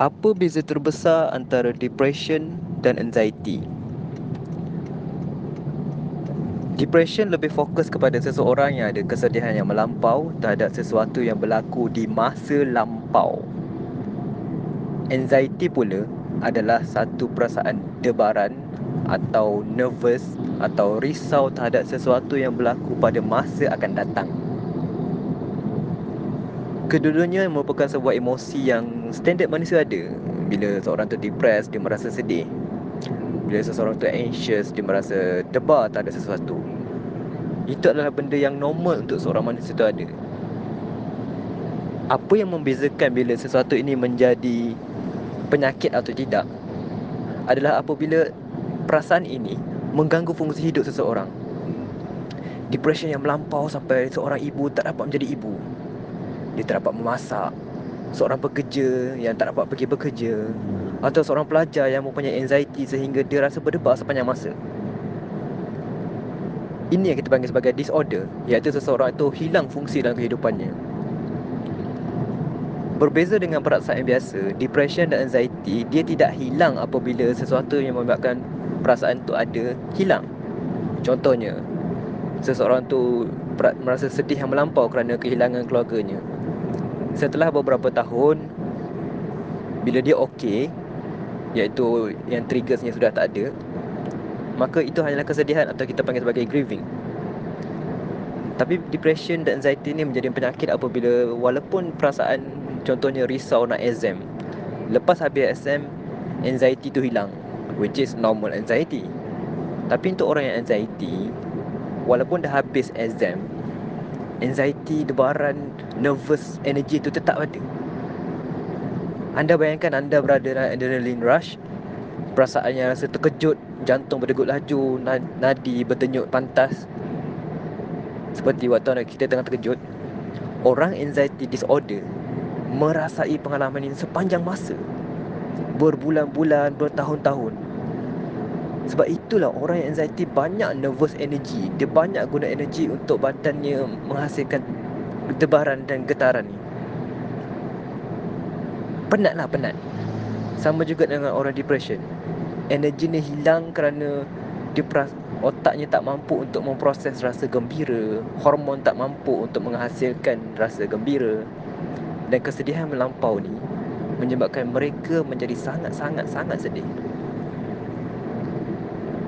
Apa beza terbesar antara depression dan anxiety? Depression lebih fokus kepada seseorang yang ada kesedihan yang melampau terhadap sesuatu yang berlaku di masa lampau. Anxiety pula adalah satu perasaan debaran atau nervous atau risau terhadap sesuatu yang berlaku pada masa akan datang. Kedua-duanya merupakan sebuah emosi yang standard manusia ada. Bila seorang tu depressed, dia merasa sedih. Bila seseorang tu anxious, dia merasa debar tak ada sesuatu. Itu adalah benda yang normal untuk seorang manusia tu ada. Apa yang membezakan bila sesuatu ini menjadi penyakit atau tidak adalah apabila perasaan ini mengganggu fungsi hidup seseorang. Depression yang melampau sampai seorang ibu tak dapat menjadi ibu dia tak dapat memasak seorang pekerja yang tak dapat pergi bekerja atau seorang pelajar yang mempunyai anxiety sehingga dia rasa berdebar sepanjang masa. Ini yang kita panggil sebagai disorder iaitu seseorang itu hilang fungsi dalam kehidupannya. Berbeza dengan perasaan yang biasa, depression dan anxiety dia tidak hilang apabila sesuatu yang menyebabkan perasaan itu ada hilang. Contohnya, seseorang tu merasa sedih yang melampau kerana kehilangan keluarganya setelah beberapa tahun bila dia okey iaitu yang triggersnya sudah tak ada maka itu hanyalah kesedihan atau kita panggil sebagai grieving. Tapi depression dan anxiety ni menjadi penyakit apabila walaupun perasaan contohnya risau nak exam lepas habis exam anxiety tu hilang which is normal anxiety. Tapi untuk orang yang anxiety walaupun dah habis exam anxiety, debaran, nervous energy itu tetap ada. Anda bayangkan anda berada dalam adrenaline rush, perasaan yang rasa terkejut, jantung berdegup laju, nadi berdenyut pantas. Seperti waktu kita tengah terkejut, orang anxiety disorder merasai pengalaman ini sepanjang masa. Berbulan-bulan, bertahun-tahun. Sebab itulah orang yang anxiety banyak nervous energy. Dia banyak guna energy untuk badannya menghasilkan debaran dan getaran ni. Penat lah penat. Sama juga dengan orang depression. Energy ni hilang kerana dia peras- otaknya tak mampu untuk memproses rasa gembira. Hormon tak mampu untuk menghasilkan rasa gembira. Dan kesedihan melampau ni menyebabkan mereka menjadi sangat-sangat-sangat sedih.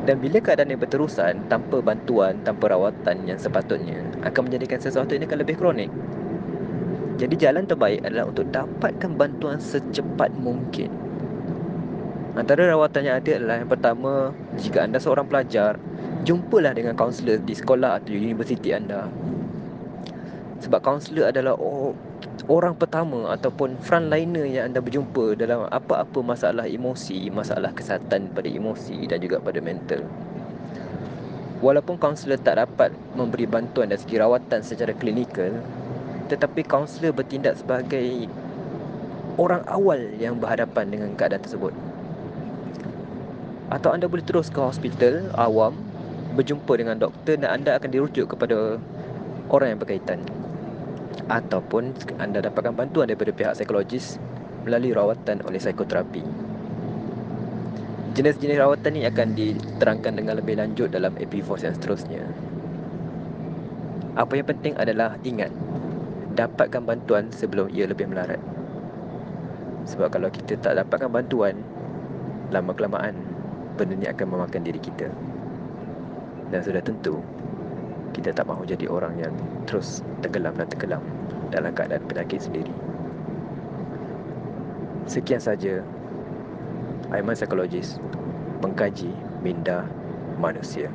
Dan bila keadaan ini berterusan tanpa bantuan, tanpa rawatan yang sepatutnya akan menjadikan sesuatu ini akan lebih kronik. Jadi jalan terbaik adalah untuk dapatkan bantuan secepat mungkin. Antara rawatan yang ada adalah yang pertama, jika anda seorang pelajar, jumpalah dengan kaunselor di sekolah atau universiti anda. Sebab kaunselor adalah orang pertama ataupun frontliner yang anda berjumpa dalam apa-apa masalah emosi, masalah kesihatan pada emosi dan juga pada mental. Walaupun kaunselor tak dapat memberi bantuan dari segi rawatan secara klinikal, tetapi kaunselor bertindak sebagai orang awal yang berhadapan dengan keadaan tersebut. Atau anda boleh terus ke hospital awam, berjumpa dengan doktor dan anda akan dirujuk kepada orang yang berkaitan ataupun anda dapatkan bantuan daripada pihak psikologis melalui rawatan oleh psikoterapi. Jenis-jenis rawatan ini akan diterangkan dengan lebih lanjut dalam AP4 yang seterusnya. Apa yang penting adalah ingat, dapatkan bantuan sebelum ia lebih melarat. Sebab kalau kita tak dapatkan bantuan, lama-kelamaan benda ini akan memakan diri kita. Dan sudah tentu, kita tak mahu jadi orang yang terus tenggelam dan tenggelam dalam keadaan penyakit sendiri. Sekian saja Aiman Psikologis mengkaji minda manusia.